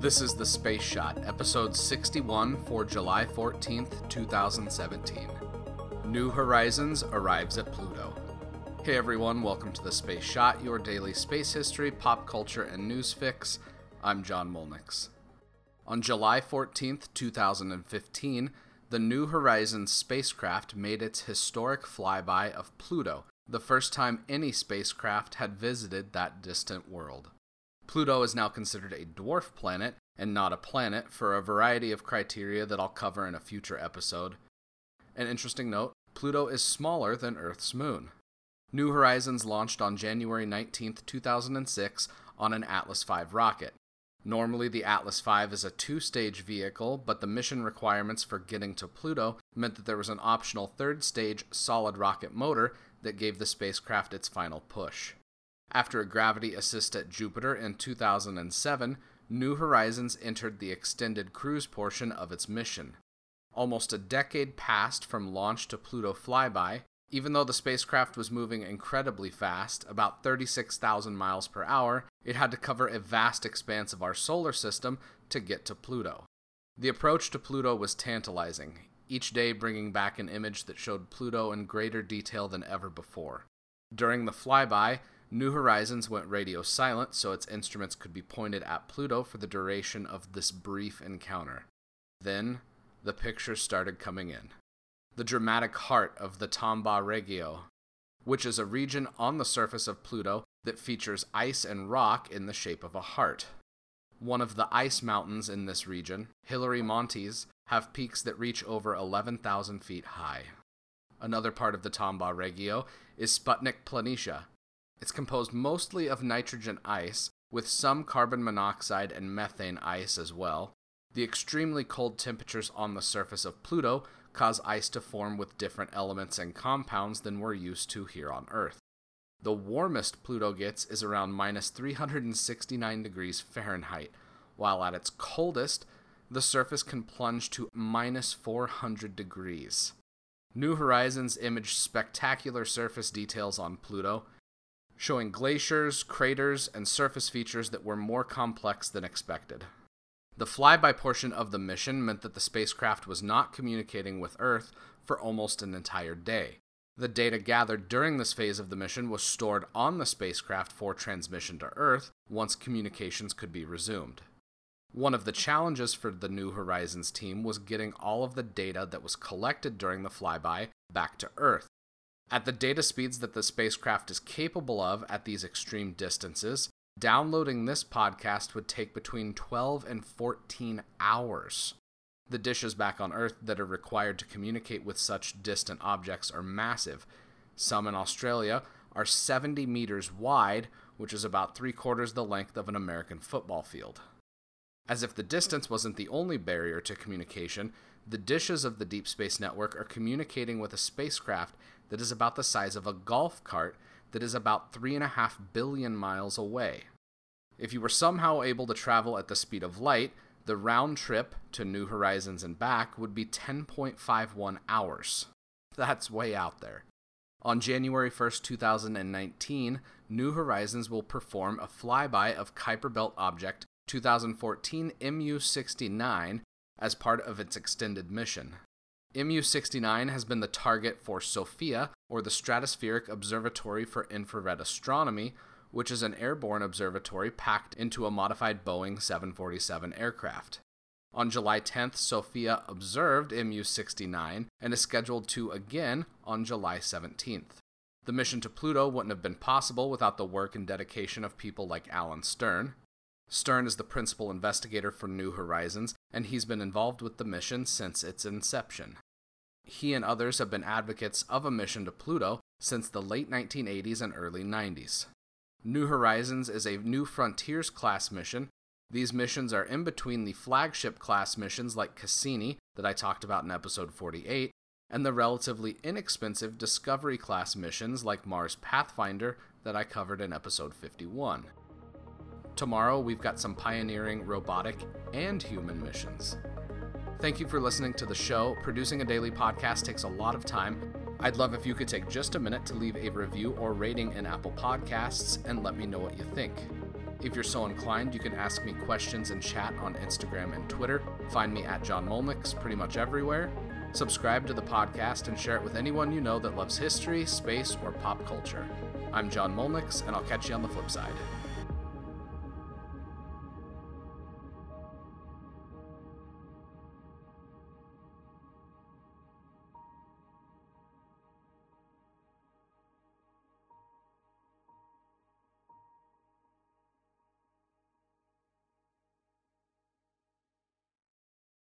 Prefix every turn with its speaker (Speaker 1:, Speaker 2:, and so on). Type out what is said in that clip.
Speaker 1: This is the Space Shot, episode 61 for July 14th, 2017. New Horizons arrives at Pluto. Hey everyone, welcome to the Space Shot, your daily space history, pop culture, and news fix. I'm John Molnix. On July 14th, 2015, the New Horizons spacecraft made its historic flyby of Pluto, the first time any spacecraft had visited that distant world. Pluto is now considered a dwarf planet and not a planet for a variety of criteria that I'll cover in a future episode. An interesting note Pluto is smaller than Earth's moon. New Horizons launched on January 19, 2006, on an Atlas V rocket. Normally, the Atlas V is a two stage vehicle, but the mission requirements for getting to Pluto meant that there was an optional third stage solid rocket motor that gave the spacecraft its final push. After a gravity assist at Jupiter in 2007, New Horizons entered the extended cruise portion of its mission. Almost a decade passed from launch to Pluto flyby. Even though the spacecraft was moving incredibly fast, about 36,000 miles per hour, it had to cover a vast expanse of our solar system to get to Pluto. The approach to Pluto was tantalizing, each day bringing back an image that showed Pluto in greater detail than ever before. During the flyby, New Horizons went radio silent so its instruments could be pointed at Pluto for the duration of this brief encounter. Then, the pictures started coming in. The dramatic heart of the Tombaugh Regio, which is a region on the surface of Pluto that features ice and rock in the shape of a heart. One of the ice mountains in this region, Hillary Montes, have peaks that reach over 11,000 feet high. Another part of the Tombaugh Regio is Sputnik Planitia. It's composed mostly of nitrogen ice, with some carbon monoxide and methane ice as well. The extremely cold temperatures on the surface of Pluto cause ice to form with different elements and compounds than we're used to here on Earth. The warmest Pluto gets is around minus 369 degrees Fahrenheit, while at its coldest, the surface can plunge to minus 400 degrees. New Horizons imaged spectacular surface details on Pluto, showing glaciers, craters, and surface features that were more complex than expected. The flyby portion of the mission meant that the spacecraft was not communicating with Earth for almost an entire day. The data gathered during this phase of the mission was stored on the spacecraft for transmission to Earth once communications could be resumed. One of the challenges for the New Horizons team was getting all of the data that was collected during the flyby back to Earth. At the data speeds that the spacecraft is capable of at these extreme distances, downloading this podcast would take between 12 and 14 hours. The dishes back on Earth that are required to communicate with such distant objects are massive. Some in Australia are 70 meters wide, which is about three quarters the length of an American football field. As if the distance wasn't the only barrier to communication, the dishes of the Deep Space Network are communicating with a spacecraft that is about the size of a golf cart that is about 3.5 billion miles away. If you were somehow able to travel at the speed of light, the round trip to New Horizons and back would be 10.51 hours. That's way out there. On January 1st, 2019, New Horizons will perform a flyby of Kuiper Belt object 2014 MU69 as part of its extended mission. MU69 has been the target for SOFIA, or the Stratospheric Observatory for Infrared Astronomy, which is an airborne observatory packed into a modified Boeing 747 aircraft. On July 10th, SOFIA observed MU69 and is scheduled to again on July 17th. The mission to Pluto wouldn't have been possible without the work and dedication of people like Alan Stern. Stern is the principal investigator for New Horizons, and he's been involved with the mission since its inception. He and others have been advocates of a mission to Pluto since the late 1980s and early 90s. New Horizons is a New Frontiers class mission. These missions are in between the flagship class missions like Cassini, that I talked about in episode 48, and the relatively inexpensive Discovery class missions like Mars Pathfinder that I covered in episode 51. Tomorrow, we've got some pioneering robotic and human missions. Thank you for listening to the show. Producing a daily podcast takes a lot of time. I'd love if you could take just a minute to leave a review or rating in Apple Podcasts and let me know what you think. If you're so inclined, you can ask me questions in chat on Instagram and Twitter. Find me at John Molnix pretty much everywhere. Subscribe to the podcast and share it with anyone you know that loves history, space, or pop culture. I'm John Molnix, and I'll catch you on the flip side.